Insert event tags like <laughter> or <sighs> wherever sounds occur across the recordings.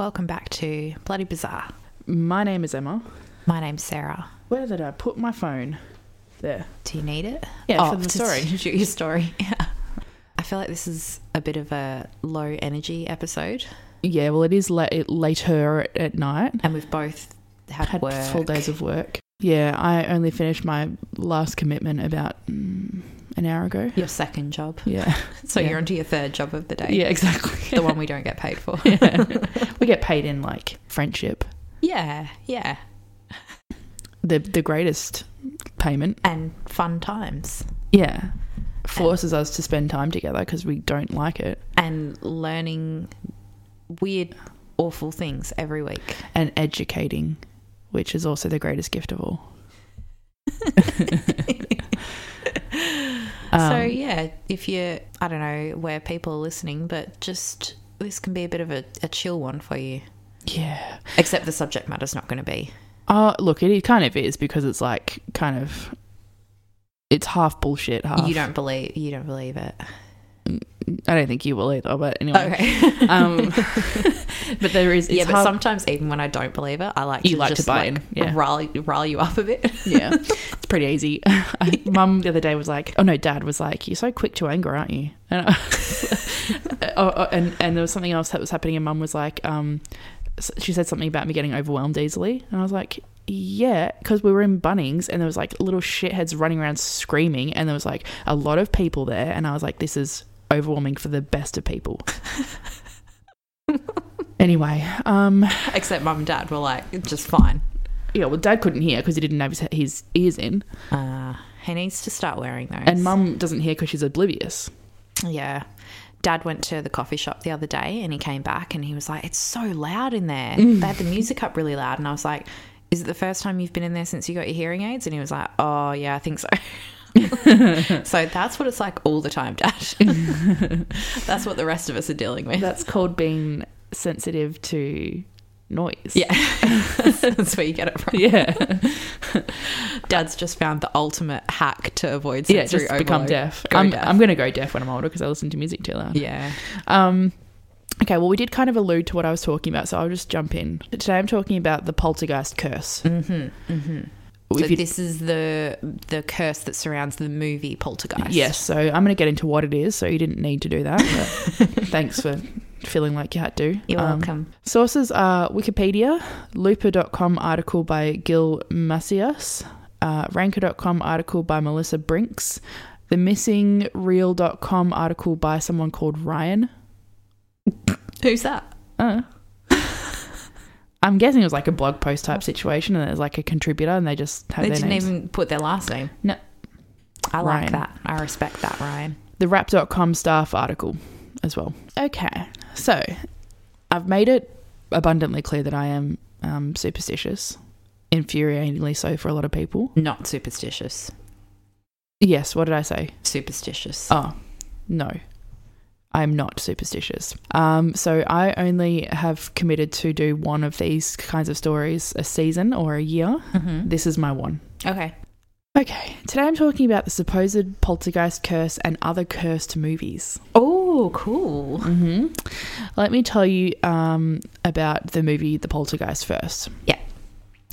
Welcome back to Bloody Bizarre. My name is Emma. My name's Sarah. Where did I put my phone? There. Do you need it? Yeah, for the to story. <laughs> Shoot your story. Yeah. I feel like this is a bit of a low energy episode, Yeah, well, it is la- later at night. and we've both had, Had work. full days of work. Yeah, I only finished my last commitment about mm, an hour ago. your second job. Yeah. <laughs> So Yeah. you're onto your third job of the day. Yeah, exactly. The one we don't get paid for. <laughs> yeah. <laughs> We get paid in like friendship. yeah, yeah. The the greatest payment. And fun times. Yeah. Forces us to spend time together because we don't like it. And learning weird, awful things every week. And educating, which is also the greatest gift of all. So Um, yeah, if you I don't know where people are listening, but just this can be a bit of a, a chill one for you. yeah. Except the subject matter's not going to be. Uh, look, it kind of is because it's like kind of it's half bullshit, half. You don't believe you don't believe it. I don't think you will either, but anyway. Okay. <laughs> Um, <laughs> but there is. Yeah, but sometimes even when I don't believe it, I like You to like to buy like in, yeah. rile, rile you up a bit. <laughs> yeah, it's pretty easy. I, Mum the other day was like, "Oh no, Dad was like, you're so quick to anger, aren't you?" And I, oh, oh, and and there was something else that was happening, and Mum was like, um, she said something about me getting overwhelmed easily, and I was like. Yeah, because we were in Bunnings and there was like little shitheads running around screaming, and there was like a lot of people there, and I was like, "This is overwhelming for the best of people." anyway, um, Except mum and dad were like just fine. yeah, well, Dad couldn't hear because he didn't have his, his ears in, Uh, he needs to start wearing those. and Mum doesn't hear because she's oblivious. Yeah. Dad went to the coffee shop the other day and he came back and he was like, It's so loud in there. Mm. They had the music up really loud. And I was like, Is it the first time you've been in there since you got your hearing aids? And he was like, Oh, yeah, I think so. <laughs> so that's what it's like all the time, Dad. <laughs> that's what the rest of us are dealing with. That's called being sensitive to noise. Yeah. <laughs> that's where you get it from. Yeah. Dad's just found the ultimate hack to avoid yeah, sensory just become deaf. Go I'm. I'm going to go deaf when I'm older because I listen to music too loud. Yeah. Um, okay, well, we did kind of allude to what I was talking about, so I'll just jump in. Today I'm talking about the poltergeist curse. Mm-hmm. Mm-hmm. You- this is the the curse that surrounds the movie Poltergeist. Yes, so I'm going to get into what it is, so you didn't need to do that. But <laughs> thanks for feeling like you had to. You're Um, welcome. Sources are Wikipedia, Looper.com article by Gil Macias, uh, Ranker.com article by Melissa Brinks, the MissingReal.com article by someone called Ryan. Who's that? Uh, I'm guessing it was like a blog post type situation, and there's like a contributor, and they just have They their didn't names. even put their last name. No. I like that. I respect that, Ryan. the Wrap.com staff article as well. Okay, so I've made it abundantly clear that I am um, superstitious, infuriatingly so for a lot of people. Not superstitious. Yes, what did I say? Superstitious. Oh, no. I'm not superstitious. Um, so I only have committed to do one of these kinds of stories a season or a year. Mhm. This is my one. Okay. Okay, today I'm talking about the supposed poltergeist curse and other cursed movies. Oh, cool. hmm Let me tell you um, about the movie The Poltergeist first. Yeah.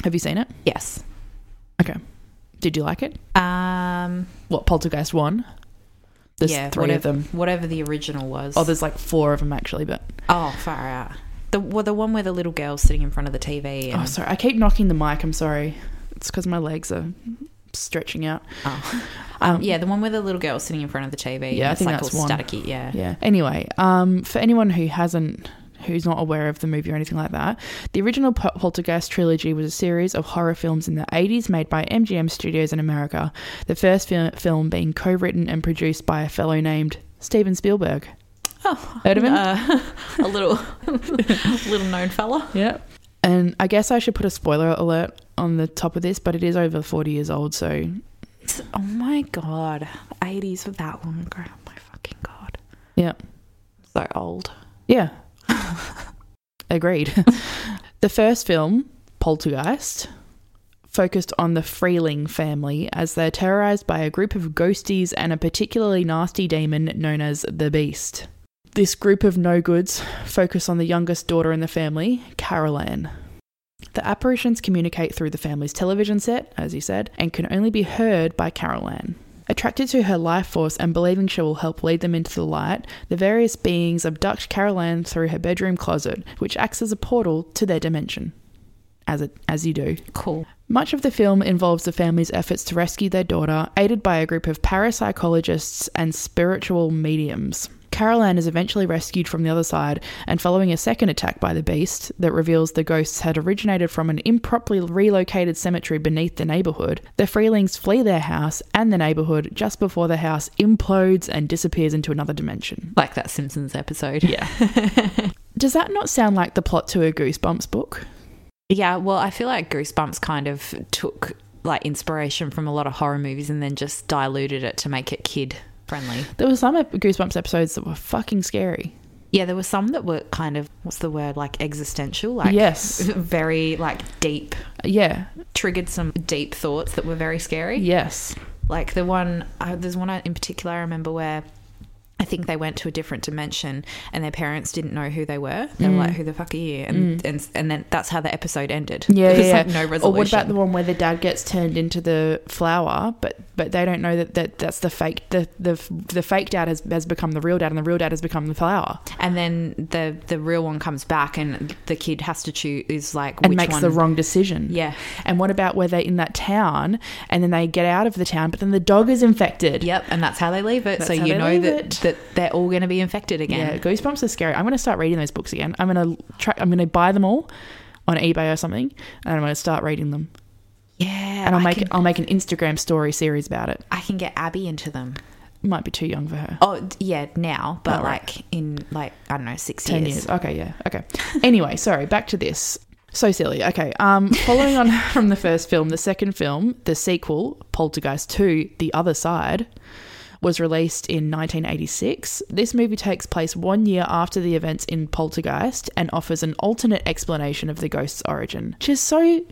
Have you seen it? Yes. Okay. Did you like it? Um. What, Poltergeist 1? There's yeah. three whatever, of them. Whatever the original was. Oh, there's like four of them actually, but. oh, far out. The well, the one where the little girl's sitting in front of the TV. And, Oh, sorry. I keep knocking the mic. I'm sorry. It's because my legs are stretching out. Oh. <laughs> Um, yeah, the one where the little girl's sitting in front of the TV. Yeah, I it's think like that's all one. staticky. Yeah. Yeah. Anyway, um, for anyone who hasn't, who's not aware of the movie or anything like that, the original Poltergeist trilogy was a series of horror films in the 80s made by MGM Studios in America. The first fi- film being co-written and produced by a fellow named Steven Spielberg. Oh, Heard of him? Uh, <laughs> a little, <laughs> little known fella. Yeah. And I guess I should put a spoiler alert on the top of this, but it is over 40 years old, so It's, <laughs> oh my god, eighties with that one. Oh my fucking god. yeah. So old. Yeah. <laughs> Agreed. <laughs> the first film, Poltergeist, focused on the Freeling family as they're terrorized by a group of ghosties and a particularly nasty demon known as the Beast. This group of no goods focus on the youngest daughter in the family, Carol. The apparitions communicate through the family's television set, as you said, and can only be heard by Carol. Attracted to her life force and believing she will help lead them into the light, the various beings abduct Carol Ann through her bedroom closet, which acts as a portal to their dimension. As it as you do. Cool. Much of the film involves the family's efforts to rescue their daughter, aided by a group of parapsychologists and spiritual mediums. Carol Ann is eventually rescued from the other side, and following a second attack by the beast that reveals the ghosts had originated from an improperly relocated cemetery beneath the neighborhood, the Freelings flee their house and the neighborhood just before the house implodes and disappears into another dimension. Like that Simpsons episode. Yeah. <laughs> Does that not sound like the plot to a Goosebumps book? Yeah, well, I feel like Goosebumps kind of took like inspiration from a lot of horror movies and then just diluted it to make it kid friendly. There were some Goosebumps episodes that were fucking scary. Yeah, there were some that were kind of what's the word like existential, like Yes. <laughs> very like deep, Yeah. triggered some deep thoughts that were very scary. Yes. Like the one, uh, there's one in particular I remember where I think they went to a different dimension and their parents didn't know who they were. They were Mm. like, "Who the fuck are you?" And and and then that's how the episode ended. Yeah, was, yeah. like, no Or resolution. what about the one where the dad gets turned into the flower, but but they don't know that, that that's the fake the, the the fake dad has, has become the real dad and the real dad has become the flower and then the the real one comes back and the kid has to choose is like and which makes one. the wrong decision. Yeah. And what about where they're in that town and then they get out of the town, but then the dog is infected? Yep, and that's how they leave it. That's so you know that. That they're all going to be infected again. Yeah. Goosebumps are scary. I'm going to start reading those books again. I'm going to try. I'm going to buy them all on eBay or something, and I'm going to start reading them. Yeah, And I'll I make can, I'll make an Instagram story series about it. I can get Abby into them. Might be too young for her. Oh yeah, now, but Oh, right. like in like I don't know six Ten years. years. Okay, yeah. Okay. <laughs> Anyway, sorry. Back to this. So silly. Okay. Um, following on <laughs> from the first film, the second film, the sequel, Poltergeist Two: The Other Side, was released in 1986. This movie takes place one year after the events in Poltergeist and offers an alternate explanation of the ghost's origin, which is so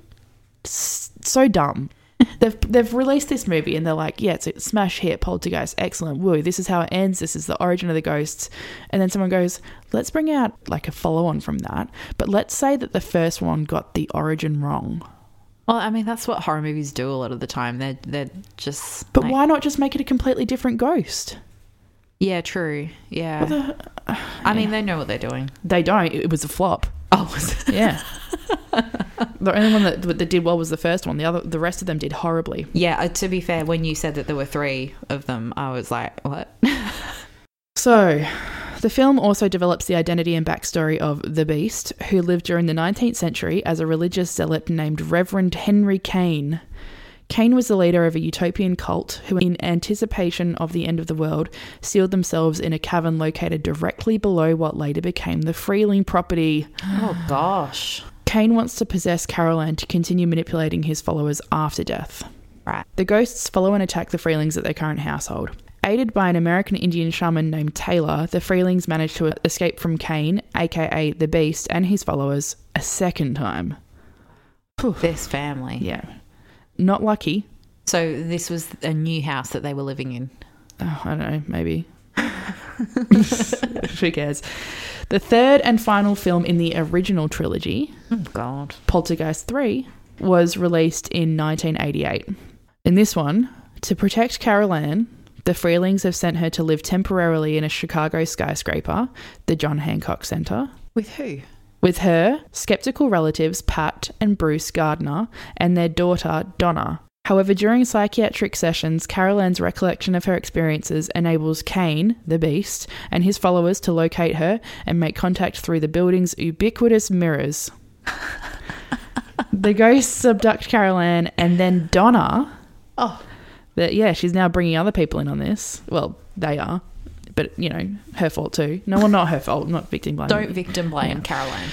so dumb. <laughs> They've they've released this movie and they're like, yeah, it's a smash hit, Poltergeist, excellent, woo. This is how it ends. This is the origin of the ghosts. And then someone goes, let's bring out like a follow on from that. But let's say that the first one got the origin wrong. Well, I mean that's what horror movies do a lot of the time. They're they're just. But like- why not just make it a completely different ghost? Yeah, true. Yeah. I mean they know what they're doing. They don't. It was a flop. Oh? <laughs> Yeah. the only one that, that did well was the first one. The other, the rest of them did horribly. yeah. uh, To be fair, when you said that there were three of them, I was like, what? <laughs> So, the film also develops the identity and backstory of the Beast, who lived during the 19th century as a religious zealot named Reverend Henry Kane. Kane was the leader of a utopian cult who, in anticipation of the end of the world, sealed themselves in a cavern located directly below what later became the Freeling property. Oh gosh. Kane wants to possess Carol Ann to continue manipulating his followers after death. Right. The ghosts follow and attack the Freelings at their current household. Aided by an American Indian shaman named Taylor, the Freelings manage to escape from Kane, aka the Beast, and his followers a second time. This family. Yeah. Not lucky. So this was a new house that they were living in. Oh, I don't know, maybe. <laughs> Who cares? The third and final film in the original trilogy, Oh God. Poltergeist 3, was released in 1988. In this one, to protect Carol Ann, the Freelings have sent her to live temporarily in a Chicago skyscraper, the John Hancock Center, With who? with her skeptical relatives Pat and Bruce Gardner and their daughter Donna. However, during psychiatric sessions, Carol Ann's recollection of her experiences enables Kane, the beast, and his followers to locate her and make contact through the building's ubiquitous mirrors. <laughs> the ghosts abduct Carol Ann and then Donna. Oh. But yeah, she's now bringing other people in on this. Well, they are. But, you know, her fault too. No, well, not her fault, not victim blaming. Don't victim blame Yeah. Carol Ann.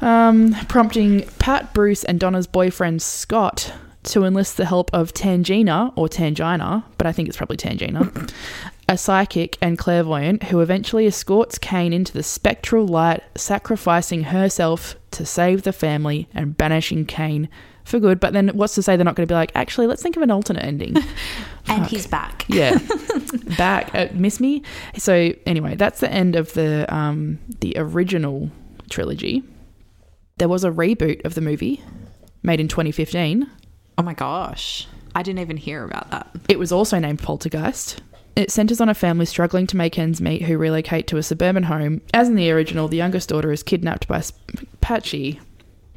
Um, prompting Pat, Bruce, and Donna's boyfriend Scott to enlist the help of Tangina or Tangina, but I think it's probably Tangina, <laughs> a psychic and clairvoyant who eventually escorts Kane into the spectral light, sacrificing herself to save the family and banishing Kane for good. But then what's to say they're not going to be like, actually, let's think of an alternate ending? <laughs> And he's back. yeah <laughs> back uh, miss me so anyway that's the end of the um the original trilogy there was a reboot of the movie made in 2015 Oh my gosh. I didn't even hear about that. it was also named poltergeist it centers on a family struggling to make ends meet who relocate to a suburban home as in the original the youngest daughter is kidnapped by Sp- patchy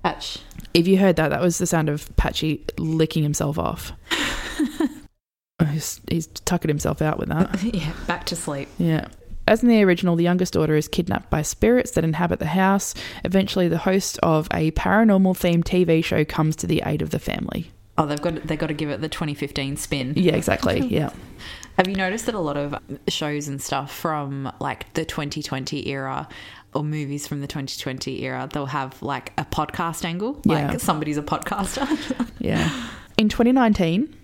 Patch. If you heard that that was the sound of patchy licking himself off <laughs> he's, he's tucking himself out with that <laughs> yeah, back to sleep. Yeah. As in the original, the youngest daughter is kidnapped by spirits that inhabit the house. Eventually, the host of a paranormal themed TV show comes to the aid of the family. Oh, they've got they've got to give it the 2015 spin. Yeah, exactly. <laughs> Yeah. Have you noticed that a lot of shows and stuff from like the 2020 era or movies from the 2020 era, they'll have like a podcast angle, like somebody's a podcaster. <laughs> Yeah. In 2019,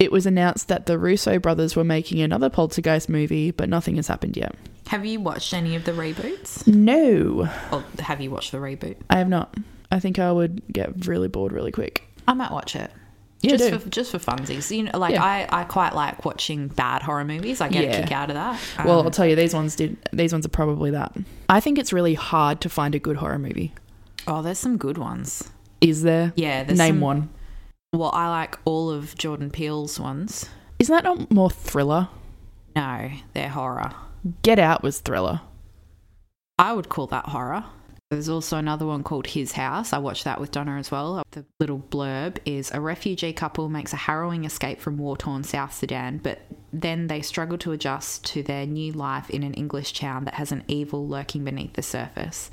it was announced that the Russo brothers were making another poltergeist movie, but nothing has happened yet. have you watched any of the reboots? No, Or have you watched the reboot? I have not. I think I would get really bored really quick. I might watch it. Yeah, just for just for funsies, you know, like Yeah. I, I quite like watching bad horror movies. I get Yeah. a kick out of that. well, Um, I'll tell you, these ones did. These ones are probably that. I think it's really hard to find a good horror movie. oh, there's some good ones. Is there? Yeah, there's Name some- one. Well, I like all of Jordan Peele's ones. Isn't that not more thriller? No, they're horror. Get Out was thriller. I would call that horror. There's also another one called His House. I watched that with Donna as well. The little blurb is a refugee couple makes a harrowing escape from war torn South Sudan, but then they struggle to adjust to their new life in an English town that has an evil lurking beneath the surface.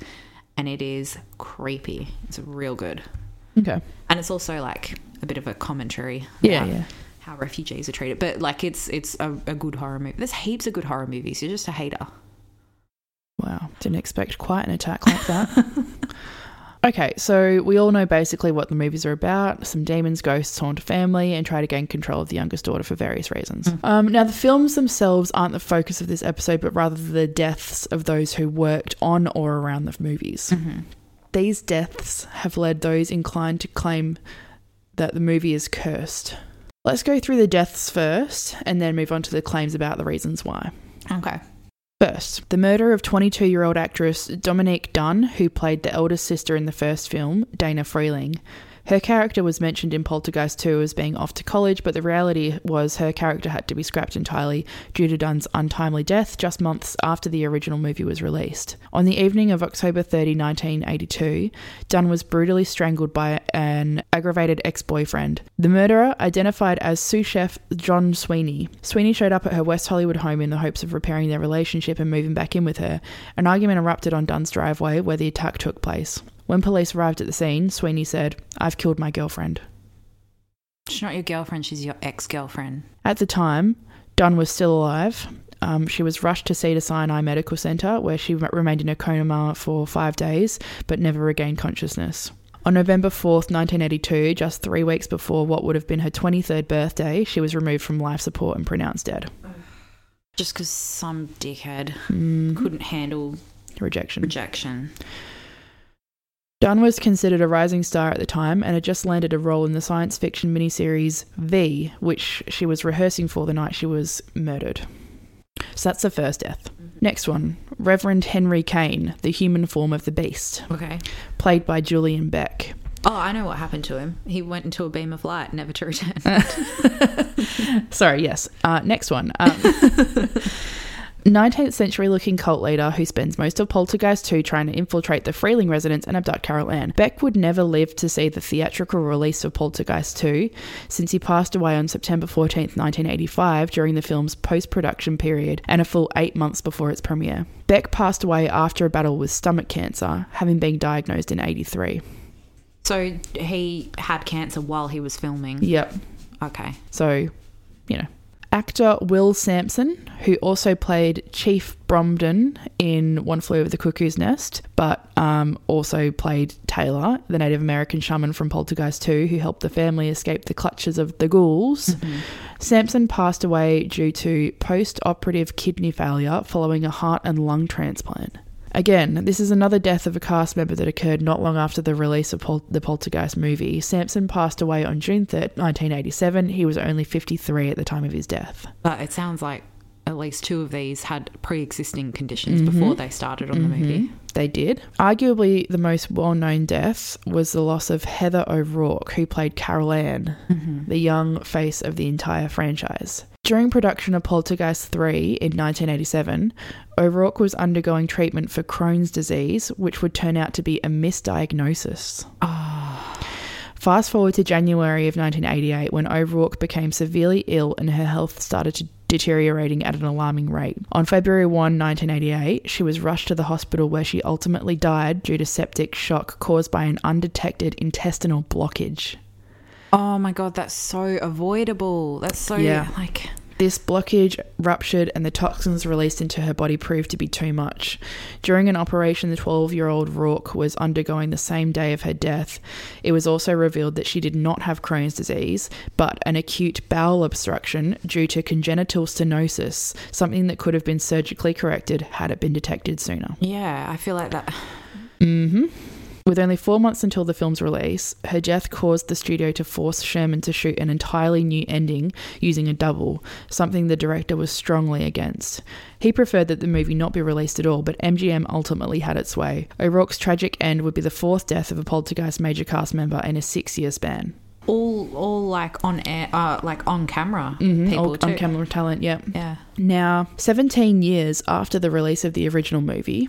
And it is creepy. It's real good. Okay. And it's also like a bit of a commentary. Yeah, yeah. How refugees are treated. But like it's it's a, a good horror movie. There's heaps of good horror movies. You're just a hater. Wow. Didn't expect quite an attack like that. <laughs> okay, so we all know basically what the movies are about. Some demons, ghosts haunt a family and try to gain control of the youngest daughter for various reasons. Um, now, the films themselves aren't the focus of this episode, but rather the deaths of those who worked on or around the movies. These deaths have led those inclined to claim that the movie is cursed. Let's go through the deaths first and then move on to the claims about the reasons why. Okay. First, the murder of 22 year old actress Dominique Dunne, who played the eldest sister in the first film, Dana Freeling. Her character was mentioned in Poltergeist 2 as being off to college, but the reality was her character had to be scrapped entirely due to Dunne's untimely death just months after the original movie was released. On the evening of October 30, 1982, Dunne was brutally strangled by an aggravated ex boyfriend. The murderer, identified as sous chef John Sweeney. Sweeney showed up at her West Hollywood home in the hopes of repairing their relationship and moving back in with her. An argument erupted on Dunne's driveway where the attack took place. When police arrived at the scene, Sweeney said, I've killed my girlfriend. She's not your girlfriend, she's your ex girlfriend. At the time, Dunne was still alive. Um, she was rushed to Cedar Sinai Medical Center, where she remained in a coma for five days, but never regained consciousness. On November 4th, 1982, just three weeks before what would have been her 23rd birthday, she was removed from life support and pronounced dead. Just because some dickhead Mm, couldn't handle rejection. rejection. Dunne was considered a rising star at the time and had just landed a role in the science fiction miniseries V, which she was rehearsing for the night she was murdered. So that's the first death. Next one Reverend Henry Kane, the human form of the beast, Okay. played by Julian Beck. Oh, I know what happened to him. He went into a beam of light, never to return. <laughs> Sorry, yes. Uh, next one. Um, <laughs> 19th century looking cult leader who spends most of Poltergeist 2 trying to infiltrate the Freeling residence and abduct Carol Ann. Beck would never live to see the theatrical release of Poltergeist 2 since he passed away on September 14th, 1985 during the film's post production period and a full eight months before its premiere. Beck passed away after a battle with stomach cancer, having been diagnosed in 83. so he had cancer while he was filming. Yep. Okay. So, you know, Actor Will Sampson, who also played Chief Bromden in One Flew Over the Cuckoo's Nest, but um, also played Taylor, the Native American shaman from Poltergeist 2, who helped the family escape the clutches of the ghouls. Sampson passed away due to post operative kidney failure following a heart and lung transplant. Again, this is another death of a cast member that occurred not long after the release of Pol- the Poltergeist movie. Sampson passed away on June 3rd, 1987. He was only 53 at the time of his death. But it sounds like at least two of these had pre existing conditions mm-hmm. before they started on the mm-hmm. movie. They did. Arguably, the most well known death was the loss of Heather O'Rourke, who played Carol Ann, mm-hmm. the young face of the entire franchise. During production of Poltergeist 3 in 1987, O'Rourke was undergoing treatment for Crohn's disease, which would turn out to be a misdiagnosis. Ah. Fast forward to January of 1988 when O'Rourke became severely ill and her health started to deteriorating at an alarming rate. On February 1, 1988, she was rushed to the hospital where she ultimately died due to septic shock caused by an undetected intestinal blockage. Oh my god, that's so avoidable. That's so Yeah. like This blockage ruptured and the toxins released into her body proved to be too much. During an operation the 12 year old Rourke was undergoing the same day of her death, it was also revealed that she did not have Crohn's disease, but an acute bowel obstruction due to congenital stenosis, something that could have been surgically corrected had it been detected sooner. yeah, I feel like that hmm With only four months until the film's release, her death caused the studio to force Sherman to shoot an entirely new ending using a double, something the director was strongly against. He preferred that the movie not be released at all, but MGM ultimately had its way. O'Rourke's tragic end would be the fourth death of a Poltergeist major cast member in a six year span. all all like on air uh like on camera Mhm, people all- too. on camera talent, yeah. Yeah. Now, 17 years after the release of the original movie,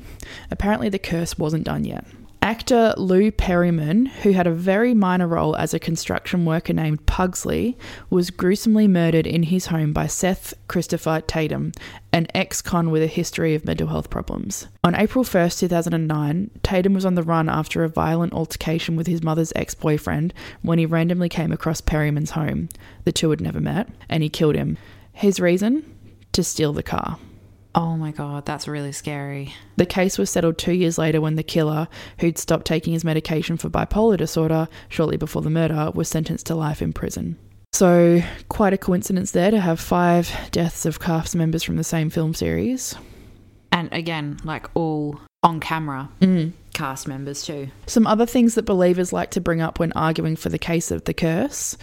apparently the curse wasn't done yet. Actor Lou Perryman, who had a very minor role as a construction worker named Pugsley, was gruesomely murdered in his home by Seth Christopher Tatum, an ex con with a history of mental health problems. On April 1st, 2009, Tatum was on the run after a violent altercation with his mother's ex boyfriend when he randomly came across Perryman's home. The two had never met, and he killed him. His reason? To steal the car. Oh my god, that's really scary. The case was settled two years later when the killer, who'd stopped taking his medication for bipolar disorder shortly before the murder, was sentenced to life in prison. So, quite a coincidence there to have five deaths of cast members from the same film series. And again, like all on camera Mm. cast members too. Some other things that believers like to bring up when arguing for the case of the curse.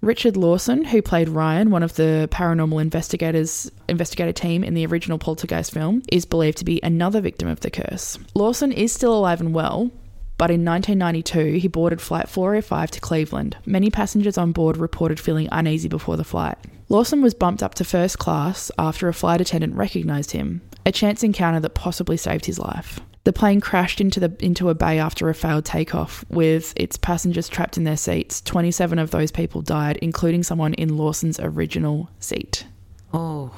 Richard Lawson, who played Ryan, one of the paranormal investigators investigator team in the original Poltergeist film, is believed to be another victim of the curse. Lawson is still alive and well, but in 1992 he boarded flight 405 to Cleveland. Many passengers on board reported feeling uneasy before the flight. Lawson was bumped up to first class after a flight attendant recognized him, a chance encounter that possibly saved his life. The plane crashed into the into a bay after a failed takeoff, with its passengers trapped in their seats. Twenty-seven of those people died, including someone in Lawson's original seat. Oh.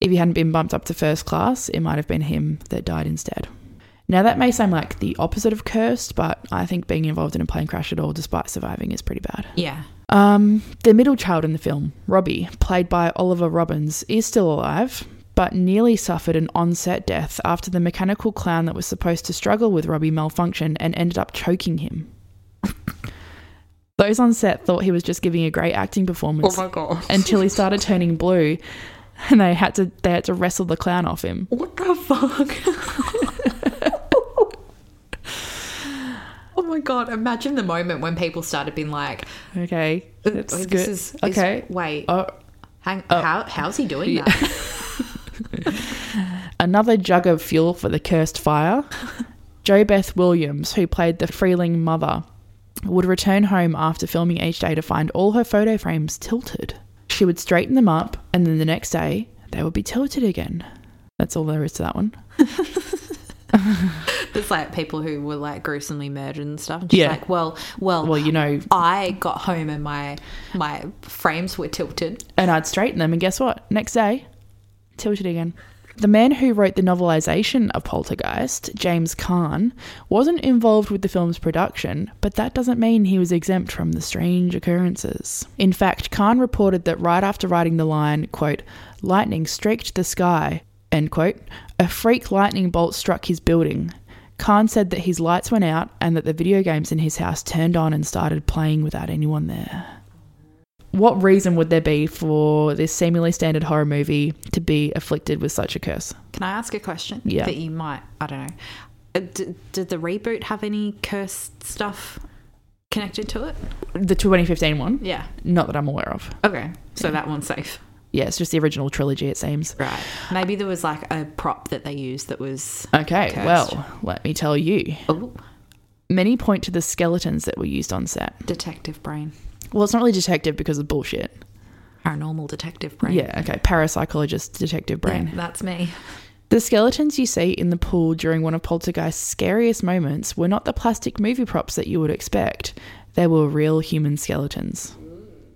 If he hadn't been bumped up to first class, it might have been him that died instead. Now that may sound like the opposite of cursed, but I think being involved in a plane crash at all, despite surviving, is pretty bad. Yeah. Um, the middle child in the film, Robbie, played by Oliver Robbins, is still alive, but nearly suffered an on-set death after the mechanical clown that was supposed to struggle with Robbie malfunctioned and ended up choking him. Those on set thought he was just giving a great acting performance Oh god. until he started turning blue, and they had to they had to wrestle the clown off him. What the fuck? <laughs> oh my god! Imagine the moment when people started being like, Okay, that's "Oh, "This good. is, is okay. Wait, Oh, hang, oh. how how's he doing that?" <laughs> another jug of fuel for the cursed fire. <laughs> Jo Beth Williams, who played the Freeling mother, would return home after filming each day to find all her photo frames tilted. She would straighten them up, and then the next day they would be tilted again. That's all there is to that one. <laughs> It's like people who were like gruesomely murdered and stuff. And she's Yeah. like, well, well, Well, you know, I got home and my my frames were tilted. and I'd straighten them, and guess what? Next day, tilted again. The man who wrote the novelization of Poltergeist, James Kahn, wasn't involved with the film's production, but that doesn't mean he was exempt from the strange occurrences. In fact, Kahn reported that right after writing the line, quote, lightning streaked the sky, end quote, a freak lightning bolt struck his building. Kahn said that his lights went out and that the video games in his house turned on and started playing without anyone there what reason would there be for this seemingly standard horror movie to be afflicted with such a curse? Can I ask a question? Yeah. That you might, I don't know. Uh, Did, did the reboot have any cursed stuff connected to it? The 2015 one? Yeah. Not that I'm aware of. Okay. So that one's safe. Yeah, it's just the original trilogy, it seems. Right. Maybe there was like a prop that they used that was. Okay, Cursed. well, let me tell you. Oh, Many point to the skeletons that were used on set. detective brain. Well, it's not really detective because of bullshit. Paranormal detective brain. Yeah, okay, parapsychologist, detective brain. Yeah, that's me. The skeletons you see in the pool during one of Poltergeist's scariest moments were not the plastic movie props that you would expect. They were real human skeletons.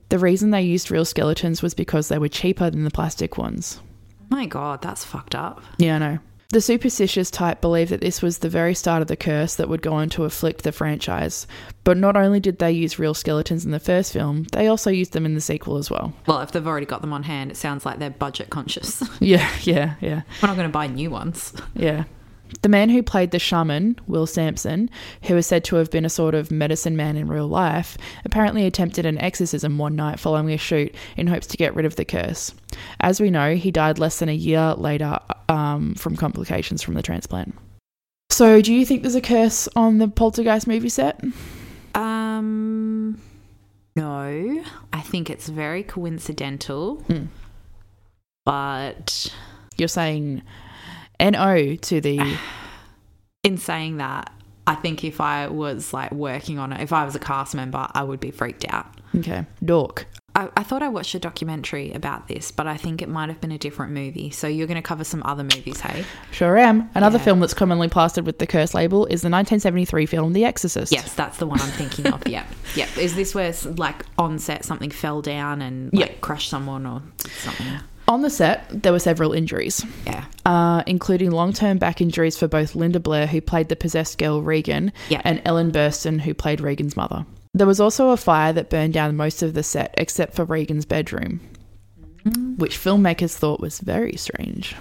The reason they used real skeletons was because they were cheaper than the plastic ones. My God, that's fucked up. Yeah, I know. The superstitious type believed that this was the very start of the curse that would go on to afflict the franchise. But not only did they use real skeletons in the first film, they also used them in the sequel as well. Well, if they've already got them on hand, it sounds like they're budget conscious. <laughs> Yeah, yeah, yeah. We're not going to buy new ones. Yeah. The man who played the shaman, Will Sampson, who is said to have been a sort of medicine man in real life, apparently attempted an exorcism one night following a shoot in hopes to get rid of the curse. As we know, he died less than a year later um, from complications from the transplant. So, do you think there's a curse on the Poltergeist movie set? Um, no, I think it's very coincidental, Mm. but You're saying NO to the. <sighs> in saying that, I think if I was like working on it, if I was a cast member, I would be freaked out. Okay, dork. I, I thought I watched a documentary about this, but I think it might have been a different movie. So you're going to cover some other movies, hey? Sure am. Another Yeah. film that's commonly plastered with the curse label is the 1973 film The Exorcist. Yes, that's the one I'm thinking of. Yeah, <laughs> yeah. Is this where like on set something fell down and like Yeah. crushed someone or something? On the set, there were several injuries. Yeah. uh, including long term back injuries for both Linda Blair, who played the possessed girl Regan, Yeah. and Ellen Burstyn, who played Regan's mother. There was also a fire that burned down most of the set except for Regan's bedroom, which filmmakers thought was very strange.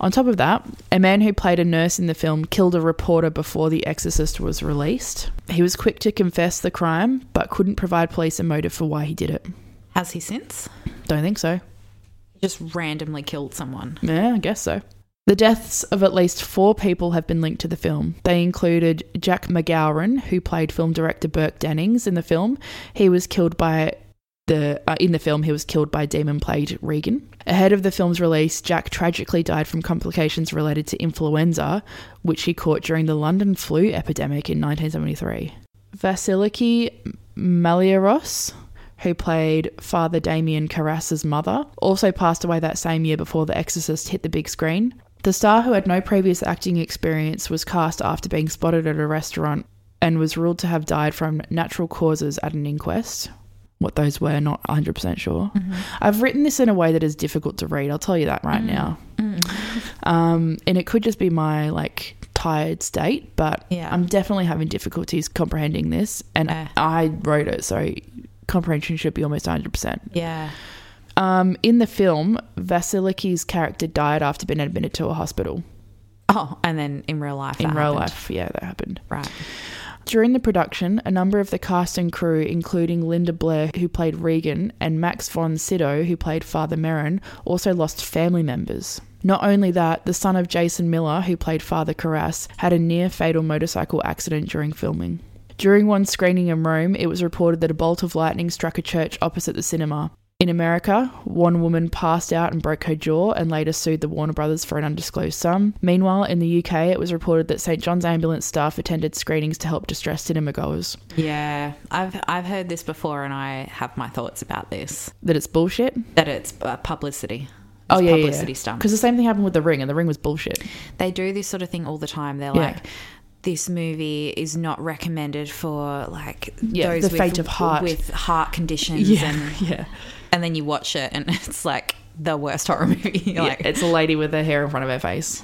On top of that, a man who played a nurse in the film killed a reporter before The Exorcist was released. He was quick to confess the crime, but couldn't provide police a motive for why he did it. Has he since? Don't think so. Just randomly killed someone. Yeah, I guess so. The deaths of at least four people have been linked to the film. They included Jack MacGowran, who played film director Burke Dennings in the film. He was killed by the uh, in the film he was killed by demon plagued Regan. Ahead of the film's release, Jack tragically died from complications related to influenza, which he caught during the London flu epidemic in 1973. Vasiliki Maliaros, who played Father Damien Karras's mother, also passed away that same year before The Exorcist hit the big screen. The star, who had no previous acting experience, was cast after being spotted at a restaurant and was ruled to have died from natural causes at an inquest. What those were, not 100% sure. I've written this in a way that is difficult to read, I'll tell you that right now. Um, and it could just be my like tired state, but Yeah. I'm definitely having difficulties comprehending this. And Eh. I wrote it, so comprehension should be almost 100%. Yeah. Um, in the film, Vasiliki's character died after being admitted to a hospital. Oh, and then in real life. In real happened. life, yeah, that happened. Right. During the production, a number of the cast and crew, including Linda Blair, who played Regan, and Max von Sydow, who played Father Merrin, also lost family members. Not only that, the son of Jason Miller, who played Father Karras, had a near fatal motorcycle accident during filming. During one screening in Rome, it was reported that a bolt of lightning struck a church opposite the cinema. In America, one woman passed out and broke her jaw and later sued the Warner Brothers for an undisclosed sum. Meanwhile, in the UK, it was reported that St John's ambulance staff attended screenings to help distressed cinema goers. Yeah. I've I've heard this before, and I have my thoughts about this. That it's bullshit? That it's uh, publicity. Oh, yeah, publicity yeah. stunt. Because the same thing happened with The Ring, and The Ring was bullshit. They do this sort of thing all the time. They're Yeah. like. This movie is not recommended for like Yeah, those the with, fate of heart. with heart conditions, Yeah, and <laughs> yeah. and then you watch it and <laughs> it's like the worst horror movie. <laughs> Yeah, like, it's a lady with her hair in front of her face.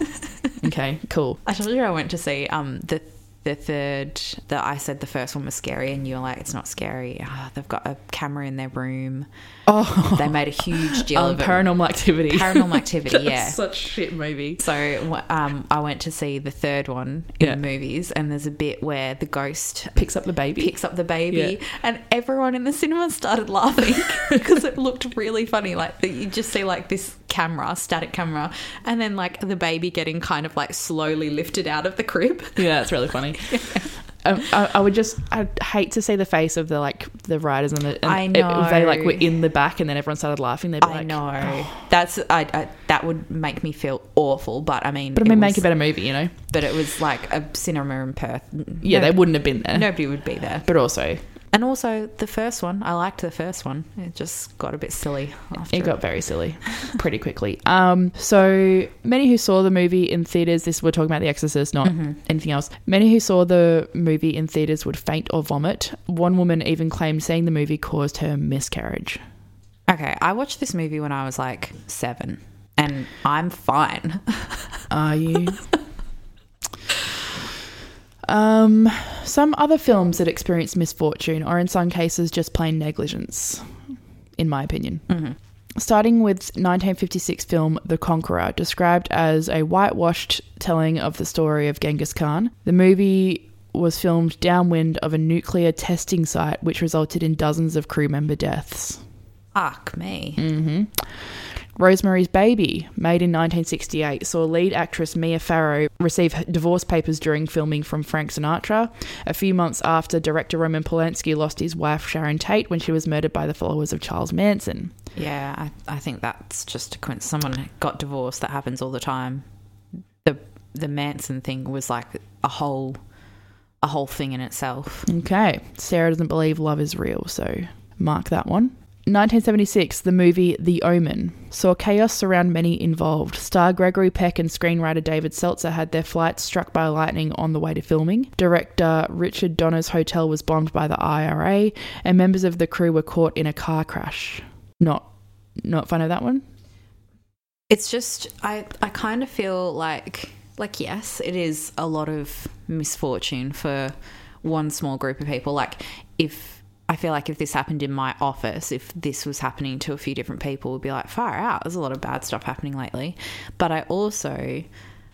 Okay, cool. I told you I went to see um the the third that I said the first one was scary, and you were like, it's not scary. Ah, they've got a camera in their room. Oh, They made a huge <laughs> deal um, of it. paranormal activity. Paranormal Activity, <laughs> yeah. such shit movie. So um, I went to see the third one in Yeah. movies, and there's a bit where the ghost Picks up the baby. picks up the baby, Yeah. and everyone in the cinema started laughing <laughs> because it looked really funny. Like that you just see like this camera, static camera, and then like the baby getting kind of like slowly lifted out of the crib. Yeah, it's really funny. <laughs> Um, I, I would just, I'd hate to see the face of the like the writers and the. And I If, if they like were in the back and then everyone started laughing, they'd be I like, know that's I, I that would make me feel awful, but I mean, But I it mean, was- make a better movie, you know? But it was like a cinema in Perth. Yeah, No- they wouldn't have been there. Nobody would be there. But also, And also the first one, I liked the first one. It just got a bit silly after. it got very silly <laughs> pretty quickly. Um, so many who saw the movie in theaters, this we're talking about The Exorcist, not Mm-hmm. anything else. Many who saw the movie in theaters would faint or vomit. One woman even claimed seeing the movie caused her miscarriage. Okay, I watched this movie when I was like seven, and I'm fine. Are you? <laughs> um, some other films that experience misfortune, or in some cases, just plain negligence, in my opinion. Starting with 1956 film The Conqueror, described as a whitewashed telling of the story of Genghis Khan. The movie was filmed downwind of a nuclear testing site, which resulted in dozens of crew member deaths. Fuck me. Mm. Rosemary's Baby, made in 1968, saw lead actress Mia Farrow receive divorce papers during filming from Frank Sinatra, a few months after director Roman Polanski lost his wife Sharon Tate when she was murdered by the followers of Charles Manson. Yeah, I, I think that's just a coincidence. Someone got divorced. That happens all the time. The the Manson thing was like a whole a whole thing in itself. Okay, Sarah doesn't believe love is real, so mark that one. 1976, the movie The Omen saw chaos surround many involved. Star Gregory Peck and screenwriter David Seltzer had their flights struck by lightning on the way to filming. Director Richard Donner's hotel was bombed by the IRA, and members of the crew were caught in a car crash. Not, not fun of that one. It's just I I kind of feel like like yes, it is a lot of misfortune for one small group of people. Like if I feel like if this happened in my office, if this was happening to a few different people, would be like far out. There's a lot of bad stuff happening lately. But I also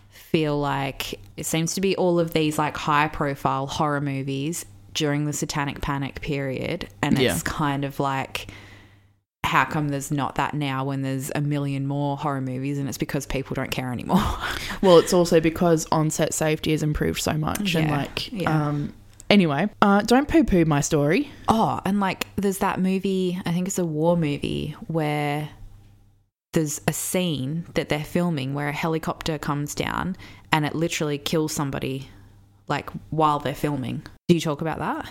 feel like it seems to be all of these like high profile horror movies during the satanic panic period and Yeah. it's kind of like how come there's not that now when there's a million more horror movies and it's because people don't care anymore <laughs> Well, it's also because on-set safety has improved so much, and like, yeah. um, anyway, uh, don't poo-poo my story. oh and like there's that movie i think it's a war movie where there's a scene that they're filming where a helicopter comes down and it literally kills somebody like while they're filming do you talk about that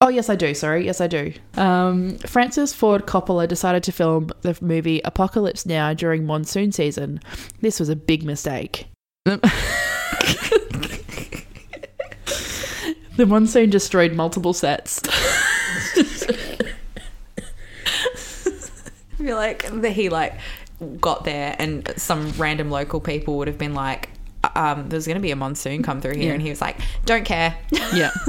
Oh, yes, I do. Sorry. Yes, I do. Um, Francis Ford Coppola decided to film the movie Apocalypse Now during monsoon season. This was a big mistake. <laughs> the monsoon destroyed multiple sets. <laughs> I feel like that he like got there and some random local people would have been like, um, there's going to be a monsoon come through here. Yeah. And he was like, don't care. yeah. <laughs>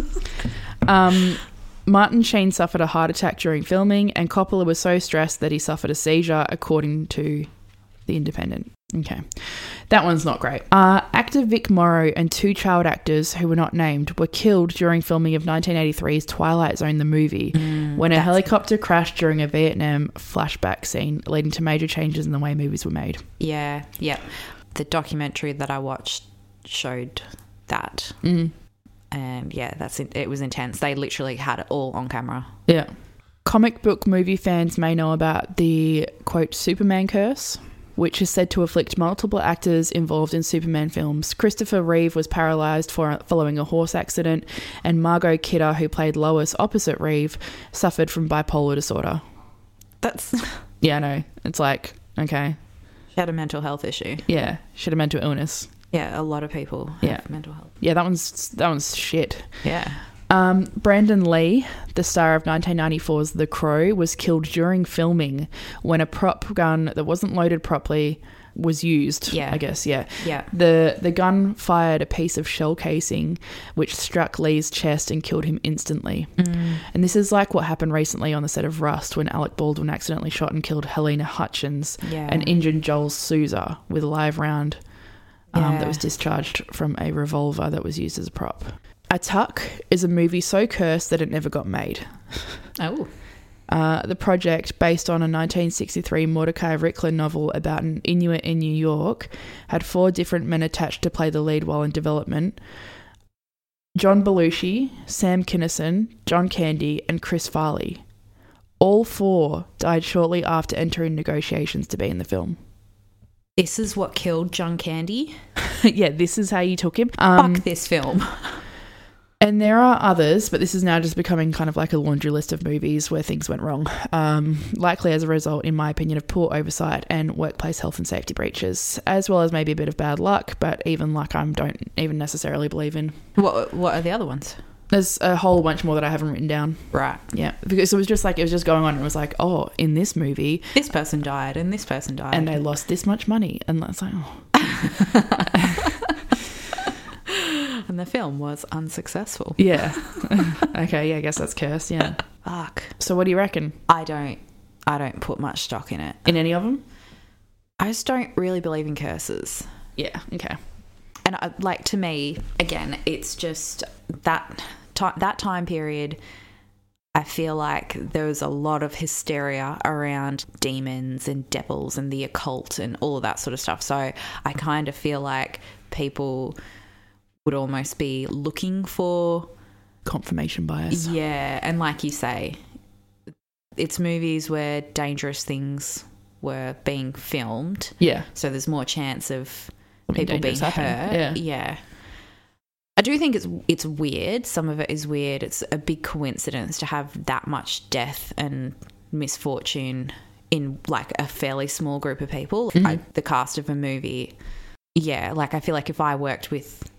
Um, Martin Sheen suffered a heart attack during filming, and Coppola was so stressed that he suffered a seizure, according to The Independent. Okay. That one's not great. Uh, actor Vic Morrow and two child actors who were not named were killed during filming of 1983's Twilight Zone, the movie, when a helicopter crashed during a Vietnam flashback scene, leading to major changes in the way movies were made. Yeah. yeah. The documentary that I watched showed that. Mm. And yeah, that's it. It was intense. They literally had it all on camera. Yeah. Comic book movie fans may know about the quote Superman curse, which is said to afflict multiple actors involved in Superman films. Christopher Reeve was paralyzed for following a horse accident, and Margot Kidder, who played Lois opposite Reeve, suffered from bipolar disorder. That's <laughs> Yeah, I know. It's like, okay. She had a mental health issue. Yeah, she had a mental illness. Yeah, a lot of people have Yeah. mental health. Yeah, that one's that one's shit. Yeah. Um, Brandon Lee, the star of 1994's The Crow, was killed during filming when a prop gun that wasn't loaded properly was used. Yeah. I guess. Yeah. Yeah. The the gun fired a piece of shell casing which struck Lee's chest and killed him instantly. Mm. And this is like what happened recently on the set of Rust when Alec Baldwin accidentally shot and killed Halyna Hutchins Yeah. and injured Joel Souza with a live round um, Yeah. that was discharged from a revolver that was used as a prop. Atuk is a movie so cursed that it never got made. oh. Uh, the project, based on a 1963 Mordecai Richler novel about an Inuit in New York, had four different men attached to play the lead while in development. John Belushi, Sam Kinison, John Candy, and Chris Farley. All four died shortly after entering negotiations to be in the film. This is what killed John Candy. <laughs> yeah, this is how you took him. Um, Fuck this film. <laughs> And there are others, but this is now just becoming kind of like a laundry list of movies where things went wrong. Um, likely as a result, in my opinion, of poor oversight and workplace health and safety breaches, as well as maybe a bit of bad luck, but even luck I don't even necessarily believe in. What What are the other ones? There's a whole bunch more that I haven't written down. Right. Yeah, because it was just like, it was just going on and it was like, oh, in this movie, This person died, and this person died. and they lost this much money. And that's like, oh, <laughs> the film was unsuccessful. yeah. <laughs> okay, yeah, I guess that's cursed. Yeah. <laughs> Fuck. So what do you reckon? I don't. I don't put much stock in it. In any of them? I just don't really believe in curses. Yeah, okay. and I, like to me again it's just that ti that time period i feel like there was a lot of hysteria around demons and devils and the occult and all of that sort of stuff so i kind of feel like people would almost be looking for Confirmation bias. yeah and like you say it's movies where dangerous things were being filmed Yeah. so there's more chance of Something people being hurt. happening. Yeah. I do think it's it's weird. Some of it is weird. It's a big coincidence to have that much death and misfortune in like a fairly small group of people. Mm-hmm. I, the cast of a movie. Yeah, like I feel like if I worked with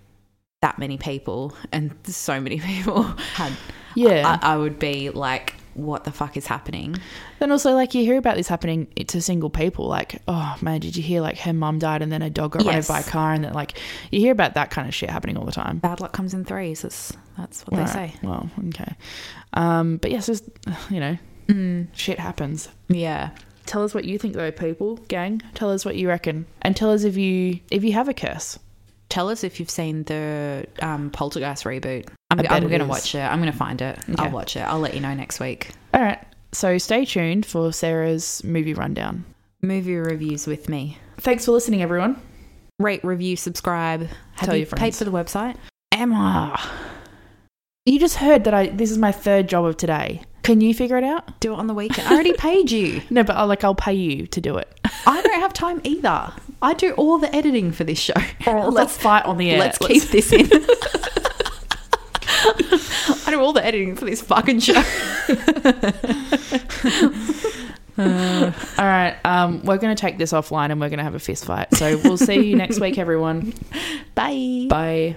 that many people and so many <laughs> people had Yeah. I, I would be like what the fuck is happening? then also, like, you hear about this happening to single people. Like, oh man, did you hear like her mum died and then a dog got run Yes. over by a car? And then, like, you hear about that kind of shit happening all the time. Bad luck comes in threes. That's that's what they Right. say. Well, okay. Um, but yes, just, <sighs> you know, Mm, shit happens. yeah. Tell us what you think, though, people, gang. Tell us what you reckon, and tell us if you if you have a curse. Tell us if you've seen the um, Poltergeist reboot. I'm, I'm going to watch it. I'm going to find it. Okay. I'll watch it. I'll let you know next week. All right. So stay tuned for Sarah's movie rundown. Movie reviews with me. Thanks for listening, everyone. Rate, review, subscribe. Have Tell you your friends. paid for the website? Emma, you just heard that I this is my third job of today. Can you figure it out? Do it on the weekend. I already paid you. <laughs> No, but I'll, like I'll pay you to do it. <laughs> I don't have time either. I do all the editing for this show. <laughs> let's fight on the air. Let's keep this in. <laughs> <laughs> I do all the editing for this fucking show. Uh, all right. Um, we're gonna take this offline and we're gonna have a fist fight. So we'll see you next week, everyone. Bye. Bye.